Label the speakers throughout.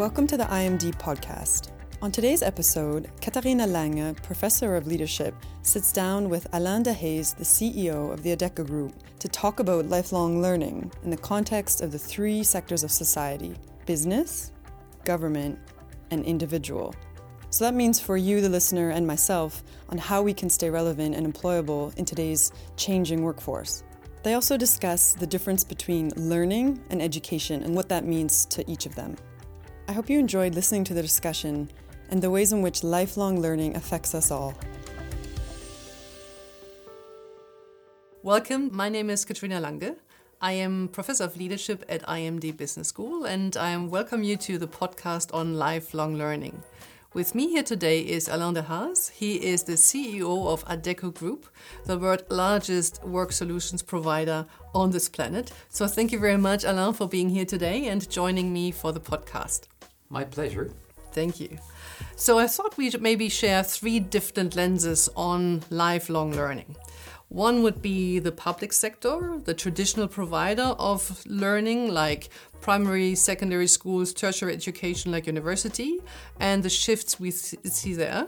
Speaker 1: Welcome to the IMD podcast. On today's episode, Katharina Lange, Professor of Leadership, sits down with Alain Dehaze, the CEO of the Adecco Group, to talk about lifelong learning in the context of the three sectors of society business, government, and individual. So that means for you, the listener, and myself, on how we can stay relevant and employable in today's changing workforce. They also discuss the difference between learning and education and what that means to each of them. I hope you enjoyed listening to the discussion and the ways in which lifelong learning affects us all.
Speaker 2: Welcome. My name is Katharina Lange. I am Professor of Leadership at IMD Business School, and I welcome you to the podcast on lifelong learning. With me here today is Alain Dehaze. He is the CEO of Adecco Group, the world's largest work solutions provider on this planet. So thank you very much, Alain, for being here today and joining me for the podcast.
Speaker 3: My pleasure.
Speaker 2: Thank you. So I thought we'd maybe share three different lenses on lifelong learning. One would be the public sector, the traditional provider of learning, like primary, secondary schools, tertiary education, like university, and the shifts we see there.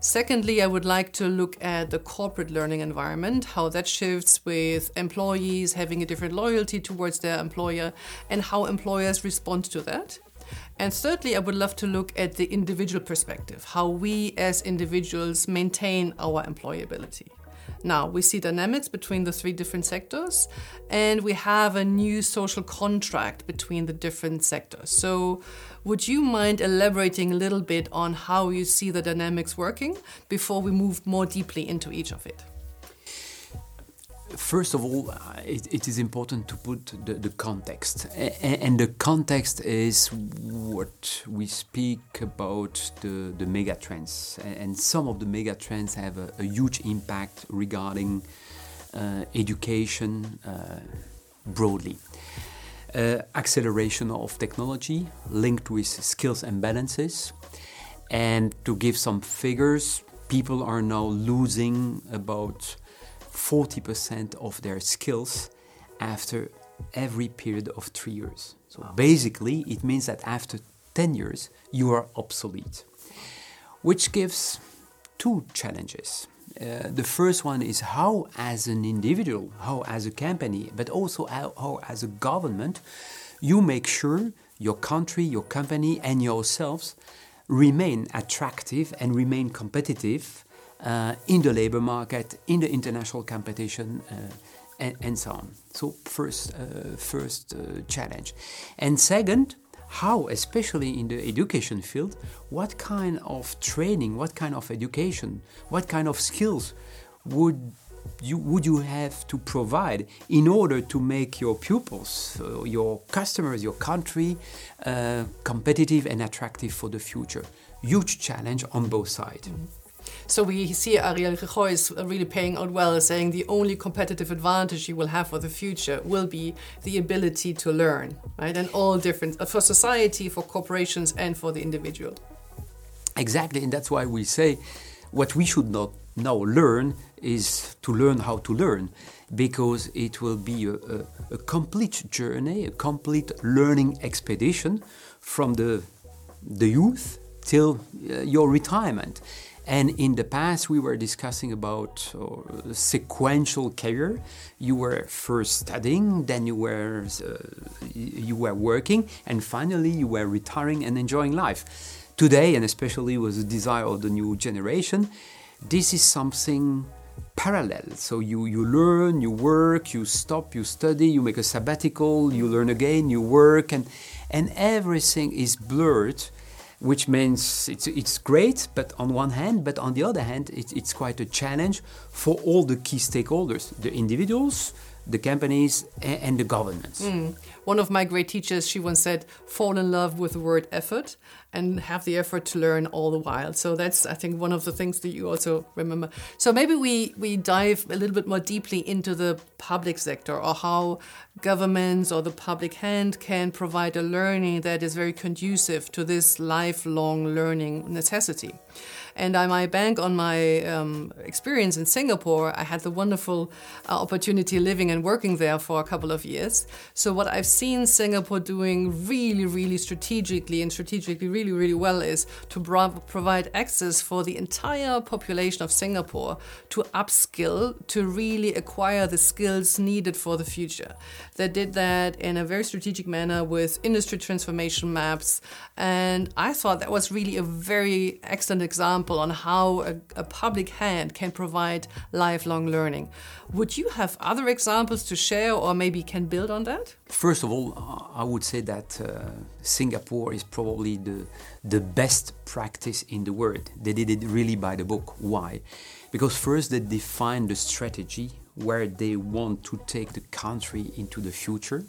Speaker 2: Secondly, I would like to look at the corporate learning environment, how that shifts with employees having a different loyalty towards their employer, and how employers respond to that. And thirdly, I would love to look at the individual perspective, how we as individuals maintain our employability. Now, we see dynamics between the three different sectors, and we have a new social contract between the different sectors. So, would you mind elaborating a little bit on how you see the dynamics working before we move more deeply into each of it?
Speaker 3: First of all, uh, it, it is important to put the, the context. And the context is what we speak about the, the mega trends. And some of the mega trends have a, a huge impact regarding uh, education uh, broadly. Uh, acceleration of technology linked with skills and balances. And to give some figures, people are now losing about 40% of their skills after every period of three years. So wow. basically, it means that after 10 years, you are obsolete, which gives two challenges. Uh, the first one is how, as an individual, how, as a company, but also how, how, as a government, you make sure your country, your company, and yourselves remain attractive and remain competitive uh, in the labor market, in the international competition, uh, and, and, so on. So first, uh, first uh, challenge, and second, how, especially in the education field, what kind of training, what kind of education, what kind of skills would you, would you have to provide in order to make your pupils, uh, your customers, your country uh, competitive and attractive for the future? Huge challenge on both sides. Mm -hmm.
Speaker 2: So we see Ariel Rechoy is really paying out well, saying the only competitive advantage you will have for the future will be the ability to learn, right? And all different uh, for society, for corporations, and for the individual.
Speaker 3: Exactly, and that's why we say what we should not now learn is to learn how to learn because it will be a, a, a complete journey, a complete learning expedition from the, the youth till uh, your retirement. And in the past, we were discussing about uh, sequential career. You were first studying, then you were uh, you were working, and finally you were retiring and enjoying life. Today, and especially with the desire of the new generation, this is something parallel. So you, you learn, you work, you stop, you study, you make a sabbatical, you learn again, you work, and and everything is blurred which means it's, it's great, but on one hand, but on the other hand, it, it's quite a challenge for all the key stakeholders, the individuals, the companies, and, and the governments. Mm.
Speaker 2: One of my great teachers, she once said, fall in love with the word effort and have the effort to learn all the while. So that's, I think, one of the things that you also remember. So maybe we, we dive a little bit more deeply into the public sector or how governments or the public hand can provide a learning that is very conducive to this lifelong learning necessity. And I might bank on my um, experience in Singapore. I had the wonderful uh, opportunity living and working there for a couple of years. So, what I've seen Singapore doing really, really strategically and strategically really, really well is to provide access for the entire population of Singapore to upskill, to really acquire the skills needed for the future. They did that in a very strategic manner with industry transformation maps. And I thought that was really a very excellent example on how a, a public hand can provide lifelong learning. Would you have other examples to share or maybe can build on that?
Speaker 3: First of all, I would say that uh, Singapore is probably the, the best practice in the world. They did it really by the book. Why? Because first they defined the strategy where they want to take the country into the future.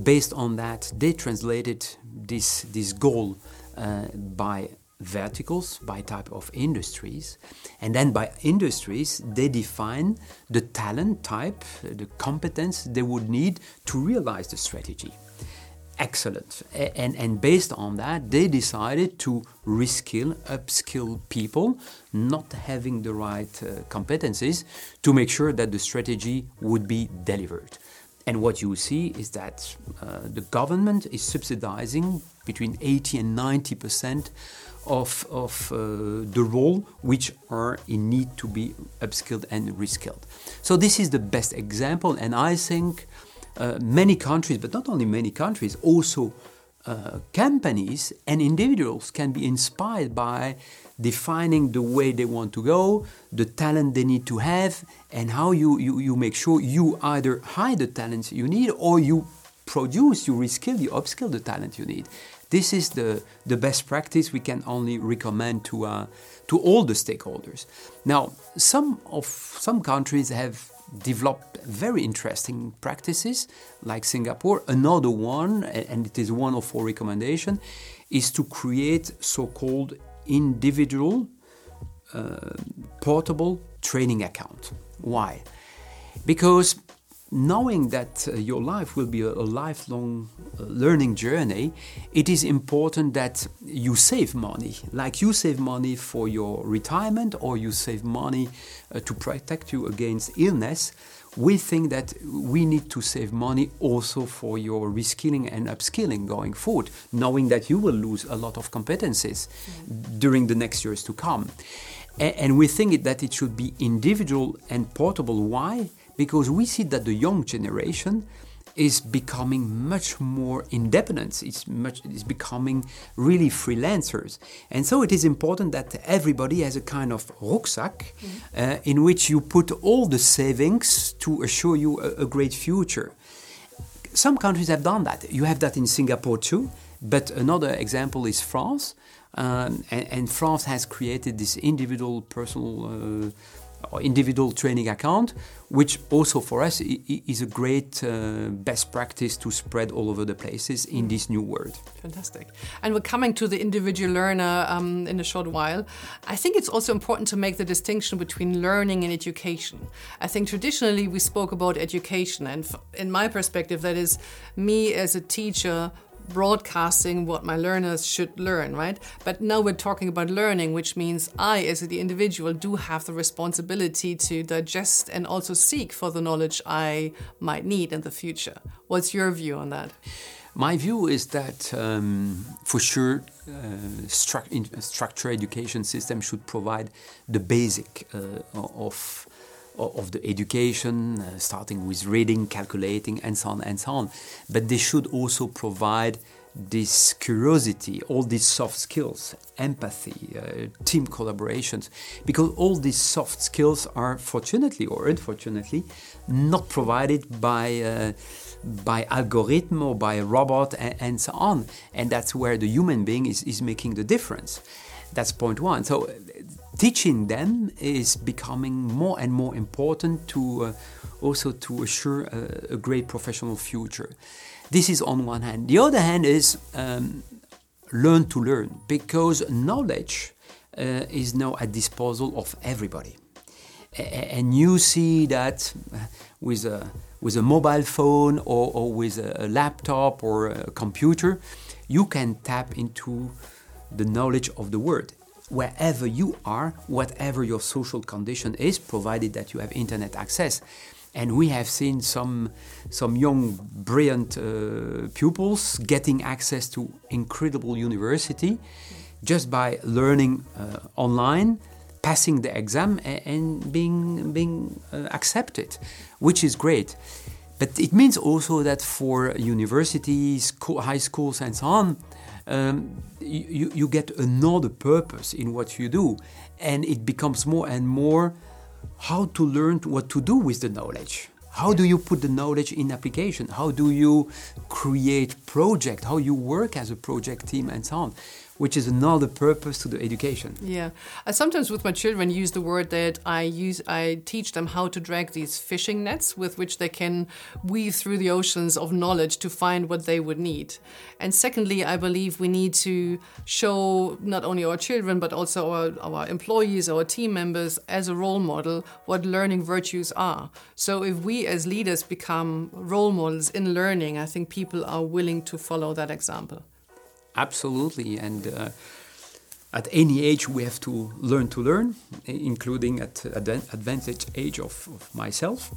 Speaker 3: Based on that, they translated this, this goal uh, by verticals, by type of industries. And then by industries, they define the talent type, the competence they would need to realize the strategy excellent. And, and based on that, they decided to reskill, upskill people not having the right uh, competencies to make sure that the strategy would be delivered. And what you see is that uh, the government is subsidizing between 80 and 90 percent of, of uh, the role which are in need to be upskilled and reskilled. So this is the best example, and I think uh, many countries, but not only many countries, also uh, companies and individuals can be inspired by defining the way they want to go, the talent they need to have, and how you, you, you make sure you either hide the talents you need or you produce, you reskill, you upskill the talent you need. This is the, the best practice we can only recommend to, uh, to all the stakeholders. Now, some of some countries have developed very interesting practices like Singapore. Another one, and it is one of our recommendation, is to create so-called individual uh, portable training account. Why? Because knowing that uh, your life will be a, a lifelong uh, learning journey, it is important that you save money. Like you save money for your retirement or you save money uh, to protect you against illness. We think that we need to save money also for your reskilling and upskilling going forward, knowing that you will lose a lot of competencies mm. during the next years to come. And we think that it should be individual and portable. Why? Because we see that the young generation is becoming much more independent. It's much it's becoming really freelancers, and so it is important that everybody has a kind of rucksack mm-hmm. uh, in which you put all the savings to assure you a, a, great future. Some countries have done that. You have that in Singapore too, but another example is France, um, and, and, France has created this individual personal. Uh, individual training account, which also for us is a great uh, best practice to spread all over the places in this new world.
Speaker 2: Fantastic. And we're coming to the individual learner um, in a short while. I think it's also important to make the distinction between learning and education. I think traditionally we spoke about education, and in my perspective, that is me as a teacher broadcasting what my learners should learn, right? But now we're talking about learning, which means I, as the individual, do have the responsibility to digest and also seek for the knowledge I might need in the future. What's your view on that?
Speaker 3: My view is that um, for sure, uh, stru- structured education system should provide the basic uh, of of the education, uh, starting with reading, calculating, and so on and so on. But they should also provide this curiosity, all these soft skills, empathy, uh, team collaborations, because all these soft skills are fortunately or unfortunately not provided by. Uh, by algorithm or by a robot and, and, so on and that's where the human being is, is making the difference that's point one so teaching them is becoming more and more important to uh, also to assure a, a, great professional future. This is on one hand. The other hand is um, learn to learn because knowledge uh, is now at disposal of everybody. and you see that with a, with a mobile phone or, or with a laptop or a computer, you can tap into the knowledge of the world wherever you are, whatever your social condition is, provided that you have internet access. And we have seen some, some young, brilliant uh, pupils getting access to incredible university just by learning uh, online, passing the exam, and, being, being uh, accepted, which is great. But it means also that for universities, high schools, and so on, um, you, you get another purpose in what you do, and it becomes more and more how to learn what to do with the knowledge. How do you put the knowledge in application? How do you create project? How you work as a project team and so on which is another purpose to the education.
Speaker 2: Yeah, I sometimes with my children use the word that I use. I teach them how to drag these fishing nets with which they can weave through the oceans of knowledge to find what they would need. And secondly, I believe we need to show not only our children but also our, our employees, our team members as a role model what learning virtues are. So if we as leaders become role models in learning, I think people are willing to follow that example.
Speaker 3: Absolutely, and uh, at any age we have to learn to learn, including at the advantage age of, of myself,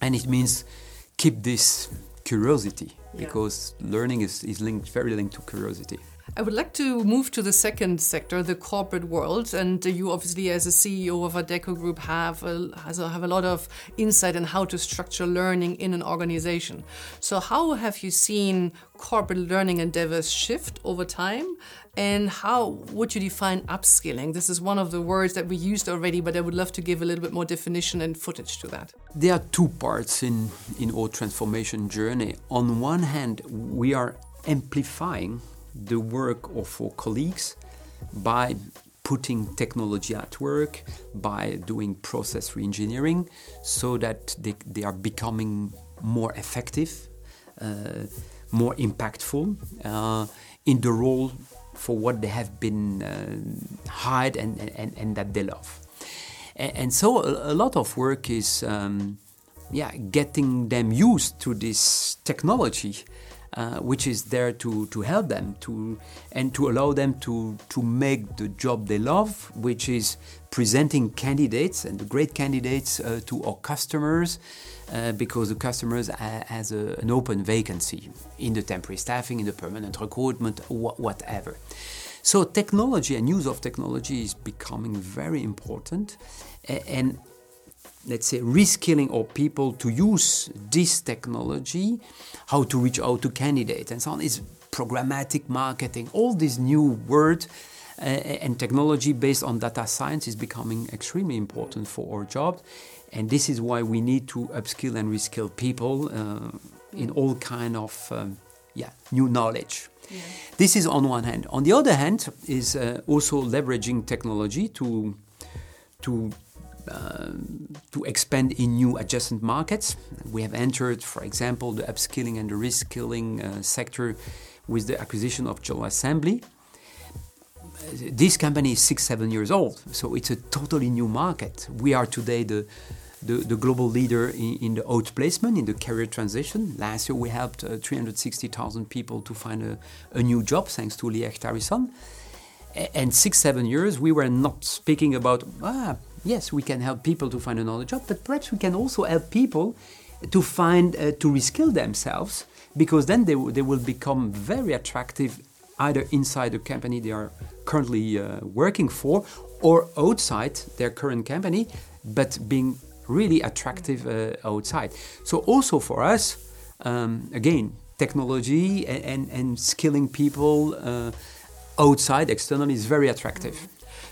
Speaker 3: and it means keep this curiosity yeah. because learning is, is linked very linked to curiosity.
Speaker 2: I would like to move to the second sector, the corporate world. And uh, you, obviously, as a CEO of Adecco Group, have a, have a lot of insight in how to structure learning in an organization. So, how have you seen corporate learning endeavors shift over time? And how would you define upskilling? This is one of the words that we used already, but I would love to give a little bit more definition and footage to that.
Speaker 3: There are two parts in, in our transformation journey. On one hand, we are amplifying the work of our colleagues by putting technology at work, by doing process reengineering, so that they, they are becoming more effective, uh, more impactful uh, in the role for what they have been uh, hired and, and, and that they love. And, so a, a, lot of work is um, yeah, getting them used to this technology uh, which is there to, to help them to and to allow them to, to make the job they love, which is presenting candidates and great candidates uh, to our customers. Uh, because the customers has a, an open vacancy in the temporary staffing, in the permanent recruitment, wh- whatever. So technology and use of technology is becoming very important, and let's say, reskilling our people to use this technology, how to reach out to candidates and so on, is programmatic marketing. All these new words uh, and technology based on data science is becoming extremely important for our job. And this is why we need to upskill and reskill people uh, in all kind of um, yeah, new knowledge. Yeah. This is on one hand. On the other hand, is uh, also leveraging technology to to to expand in new adjacent markets. We have entered, for example, the upskilling and the reskilling uh, sector with the acquisition of General Assembly. This company is six, seven years old, so it's a totally new market. We are today the the, the global leader in, in, the outplacement, in the career transition. Last year, we helped uh, 360,000 people to find a, a, new job thanks to Lee Hecht Harrison. And six, seven years, we were not speaking about ah, yes, we can help people to find another job, but perhaps we can also help people to find, uh, to reskill themselves, because then they, they will become very attractive either inside the company they are currently uh, working for or outside their current company, but being really attractive uh, outside. So, also for us, um, again, technology and, and, and skilling people uh, outside externally is very attractive.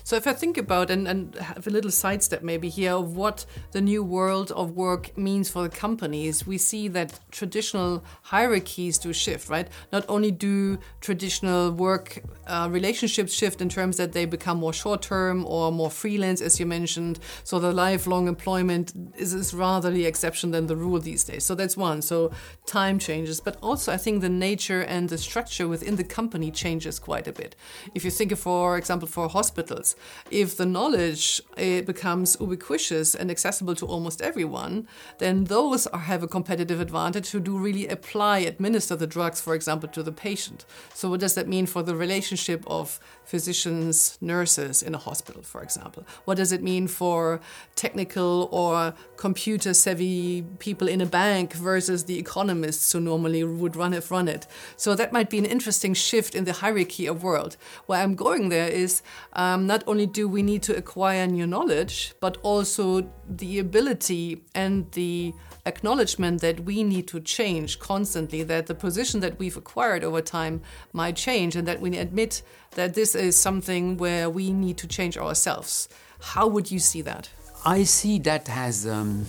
Speaker 2: So if I think about and, and have a little sidestep maybe here of what the new world of work means for the companies, we see that traditional hierarchies do shift, right? Not only do traditional work uh, relationships shift in terms that they become more short term or more freelance, as you mentioned. So the lifelong employment is, is rather the exception than the rule these days. So that's one. So time changes, but also I think the nature and the structure within the company changes quite a bit. If you think, of, for example, for hospitals, if the knowledge it becomes ubiquitous and accessible to almost everyone, then those are, have a competitive advantage to do really apply, administer the drugs, for example, to the patient. So, what does that mean for the relationship of physicians, nurses in a hospital, for example? What does it mean for technical or computer savvy people in a bank versus the economists who normally would run have run it? So that might be an interesting shift in the hierarchy of world. Where I'm going there is um, not only do we need to acquire new knowledge, but also the ability and the acknowledgement that we need to change constantly, that the position that we've acquired over time might change, and that we admit that this is something where we need to change ourselves. How would you see that?
Speaker 3: I see that as um,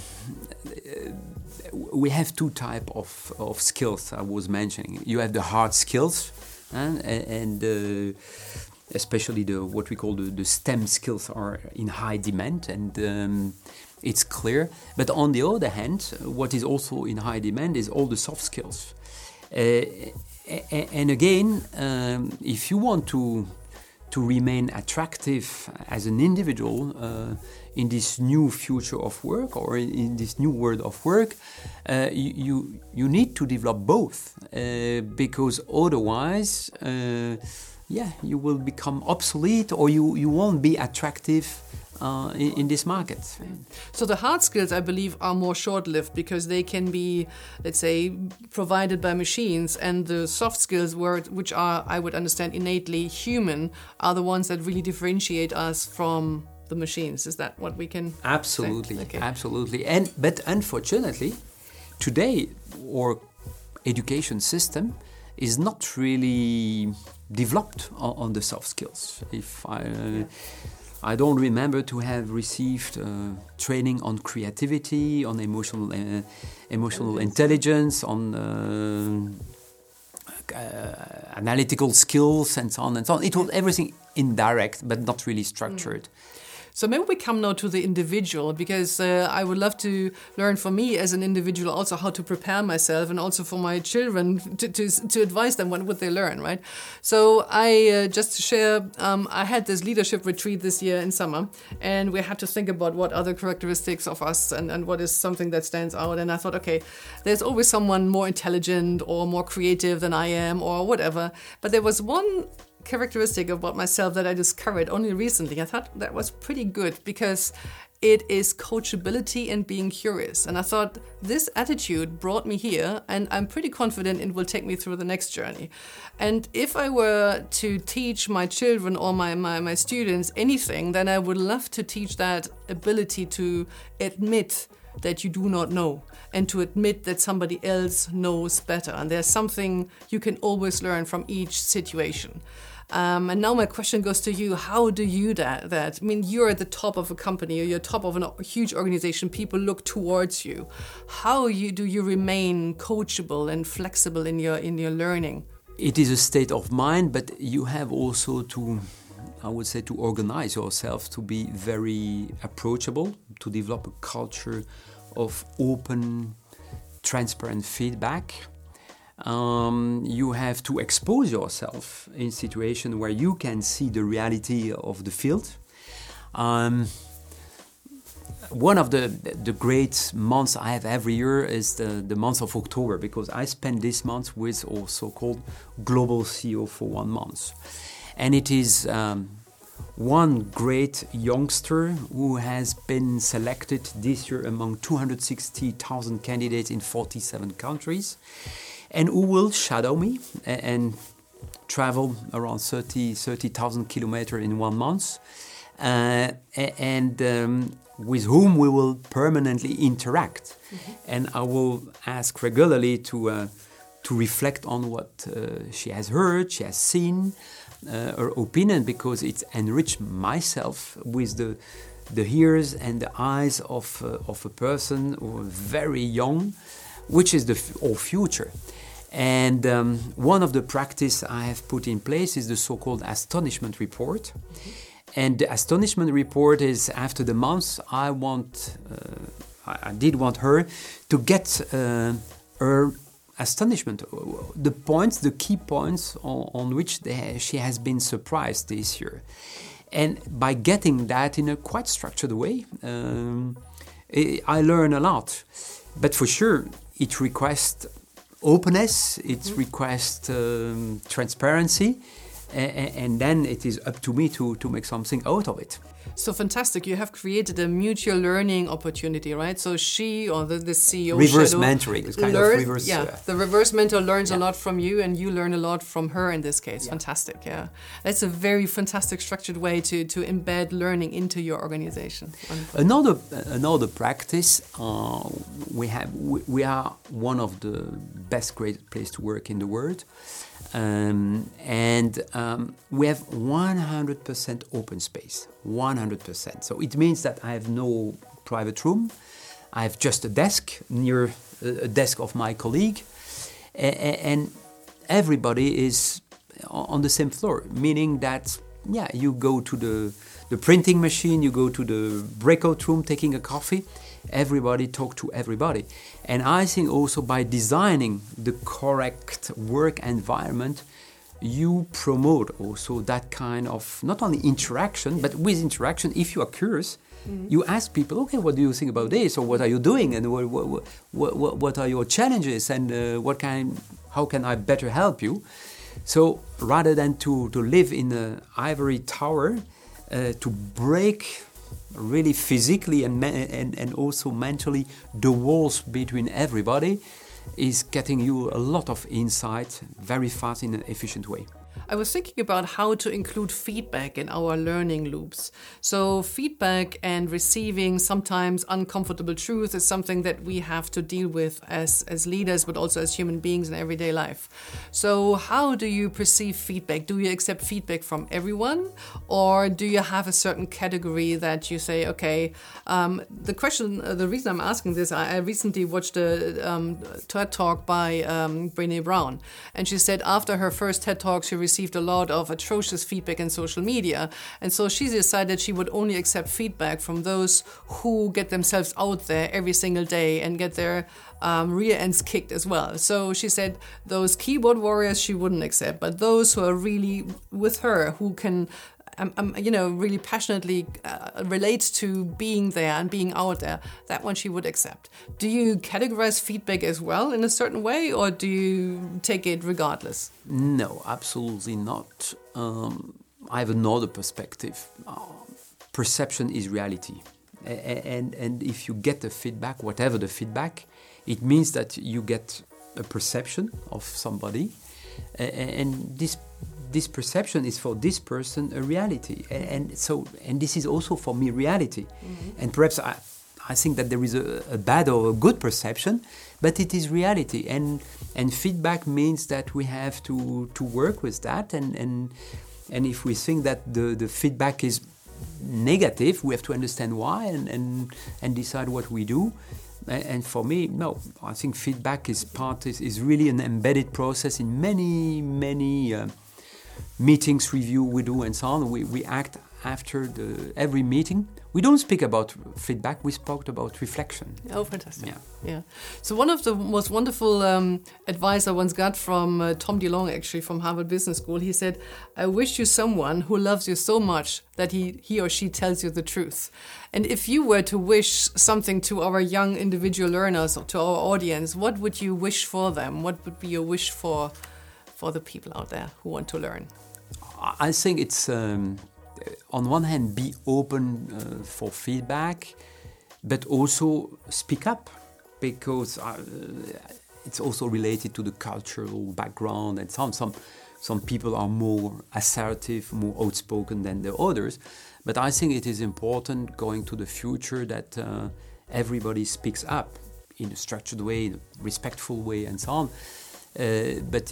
Speaker 3: we have two type of, of skills I was mentioning. You have the hard skills, and, and uh, especially the what we call the, the STEM skills are in high demand, and um, it's clear. But on the other hand, what is also in high demand is all the soft skills. Uh, and again, um, if you want to to remain attractive as an individual uh, in this new future of work or in this new world of work, uh, you you need to develop both uh, because otherwise, uh, yeah, you will become obsolete or you you won't be attractive uh, in, in, this market.
Speaker 2: So the hard skills, I believe, are more short-lived because they can be, let's say, provided by machines, and the soft skills, which are, I would understand, innately human, are the ones that really differentiate us from the machines. Is that what we can?
Speaker 3: Absolutely, okay. absolutely. And but unfortunately, today our education system is not really developed on, on the soft skills. If I. Yeah I don't remember to have received uh, training on creativity, on emotional uh, emotional intelligence, on uh, analytical skills, and so on and so on. It was everything indirect, but not really structured. Mm.
Speaker 2: So maybe we come now to the individual because uh, I would love to learn for me as an individual also how to prepare myself and also for my children to, to, to advise them what would they learn, right? So I uh, just to share, um, I had this leadership retreat this year in summer, and we had to think about what other characteristics of us and, and what is something that stands out. And I thought, okay, there's always someone more intelligent or more creative than I am or whatever. But there was one characteristic about myself that I discovered only recently. I thought that was pretty good because it is coachability and being curious. And I thought this attitude brought me here, and I'm pretty confident it will take me through the next journey. And if I were to teach my children or my, my, my students anything, then I would love to teach that ability to admit that you do not know and to admit that somebody else knows better. And there's something you can always learn from each situation. Um, and now my question goes to you: How do you that? That I mean, you're at the top of a company, or you're top of a huge organization. People look towards you. How you, do you remain coachable and flexible in your in your learning?
Speaker 3: It is a state of mind, but you have also to. I would say to organize yourself to be very approachable, to develop a culture of open, transparent feedback um, you have to expose yourself in situations where you can see the reality of the field. Um, one of the the great months I have every year is the, the month of October because I spend this month with our so-called global CEO for one month, and it is um, one great youngster who has been selected this year among 260,000 candidates in 47 countries and who will shadow me and, and travel around 30 30,000 kilometers in one month uh, and um, with whom we will permanently interact mm-hmm. and I will ask regularly to uh, to reflect on what uh, she has heard she has seen uh, her opinion because it's enriched myself with the the ears and the eyes of, uh, of a person who very young which is the f- our future and um, one of the practice I have put in place is the so-called astonishment report. Mm-hmm. And the astonishment report is after the month I want, uh, I, did want her to get uh, her astonishment, the points, the key points on, on which they, she has been surprised this year. And by getting that in a quite structured way, um, I I learn a lot. But for sure, it requests openness, it requests um, transparency, and, then it is up to me to, to make something out of it.
Speaker 2: So fantastic! You have created a mutual learning opportunity, right? So she or the, the CEO
Speaker 3: Reverse
Speaker 2: shadow
Speaker 3: mentoring, it's kind of reverse,
Speaker 2: Yeah,
Speaker 3: uh,
Speaker 2: the reverse mentor learns a lot from you, and you learn a lot from her. In this case, fantastic. Yeah, that's a very fantastic structured way to to embed learning into your organization. Wonderful.
Speaker 3: Another another practice uh, we have we, we are one of the best great place to work in the world, um, and um, we have 100% open space, 100%. So it means that I have no private room. I have just a desk near uh, a desk of my colleague, and everybody is on the same floor, meaning that yeah, you go to the the printing machine, you go to the breakout room, taking a coffee. Everybody talk to everybody, and I think also by designing the correct work environment, you promote also that kind of not only interaction, but with interaction, if you are curious, you ask people, okay, what do you think about this, or what are you doing, and what what, what, what, are your challenges, and uh, what kind, how can I better help you? So rather than to, to live in an ivory tower, uh, to break really physically and, and, and also mentally the walls between everybody is getting you a lot of insight very fast in an efficient way.
Speaker 2: I was thinking about how to include feedback in our learning loops. So, feedback and receiving sometimes uncomfortable truth is something that we have to deal with as, as leaders, but also as human beings in everyday life. So, how do you perceive feedback? Do you accept feedback from everyone, or do you have a certain category that you say, okay, um, the question, uh, the reason I'm asking this, I, I recently watched a um, TED talk by um, Brene Brown, and she said after her first TED talk, she received a lot of atrocious feedback in social media. And so she decided she would only accept feedback from those who get themselves out there every single day and get their um, rear ends kicked as well. So she said those keyboard warriors she wouldn't accept, but those who are really with her, who can um, um, you know, really passionately uh, relates to being there and being out there, that one she would accept. Do you categorize feedback as well in a certain way, or do you take it regardless?
Speaker 3: No, absolutely not. Um, I have another perspective. Uh, perception is reality. A- a- And, and if you get the feedback, whatever the feedback, it means that you get a perception of somebody. And this, this perception is for this person a reality. A- And so, and this is also for me reality. And perhaps I, I think that there is a, a bad or a good perception, but it is reality. And and feedback means that we have to, to work with that. And, and and if we think that the, the feedback is negative, we have to understand why and, and, and decide what we do. And for me, no, I think feedback is part is, is really an embedded process in many many uh, meetings, review we do, and so on. We, we act after the every meeting. We don't speak about feedback. We spoke about reflection.
Speaker 2: Oh, fantastic.
Speaker 3: Yeah.
Speaker 2: Yeah. So one of the most wonderful um, advice I once got from uh, Tom DeLong, actually from Harvard Business School, he said, "I wish you someone who loves you so much that he he or she tells you the truth." And if you were to wish something to our young individual learners or to our audience, what would you wish for them? What would be your wish for for the people out there who want to learn?
Speaker 3: I think it's um, on one hand be open uh, for feedback, but also speak up because uh, it's also related to the cultural background and some some some people are more assertive, more outspoken than the others. But I think it is important going to the future that uh, everybody speaks up in a structured way, in a respectful way, and so on. Uh, but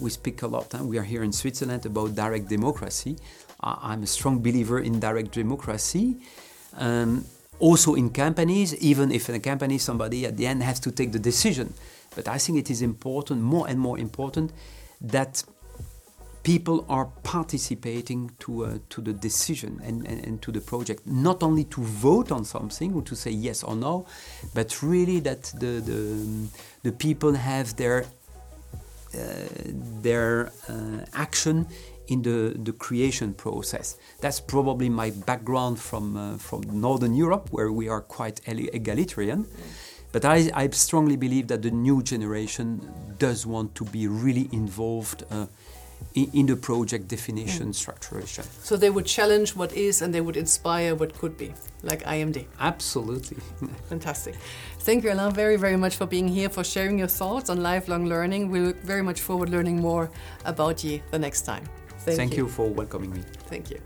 Speaker 3: we speak a lot, and we are here in Switzerland about direct democracy. I'm a strong believer in direct democracy. Um, also in companies, even if in a company somebody at the end has to take the decision. But I think it is important, more and more important, that people are participating to, uh, to the decision and, and, and to the project. Not only to vote on something or to say yes or no, but really that the, the, the people have their their uh, action in the, the creation process. That's probably my background from, uh, from Northern Europe, where we are quite egalitarian. But I, I strongly believe that the new generation does want to be really involved uh, in, in, the project definition, mm. structuration.
Speaker 2: So they would challenge what is and they would inspire what could be, like IMD.
Speaker 3: Absolutely.
Speaker 2: Fantastic. Thank you, Alain, very, very much for being here, for sharing your thoughts on lifelong learning. We look very much forward learning more about you the next time.
Speaker 3: Thank, Thank you. you for welcoming me.
Speaker 2: Thank you.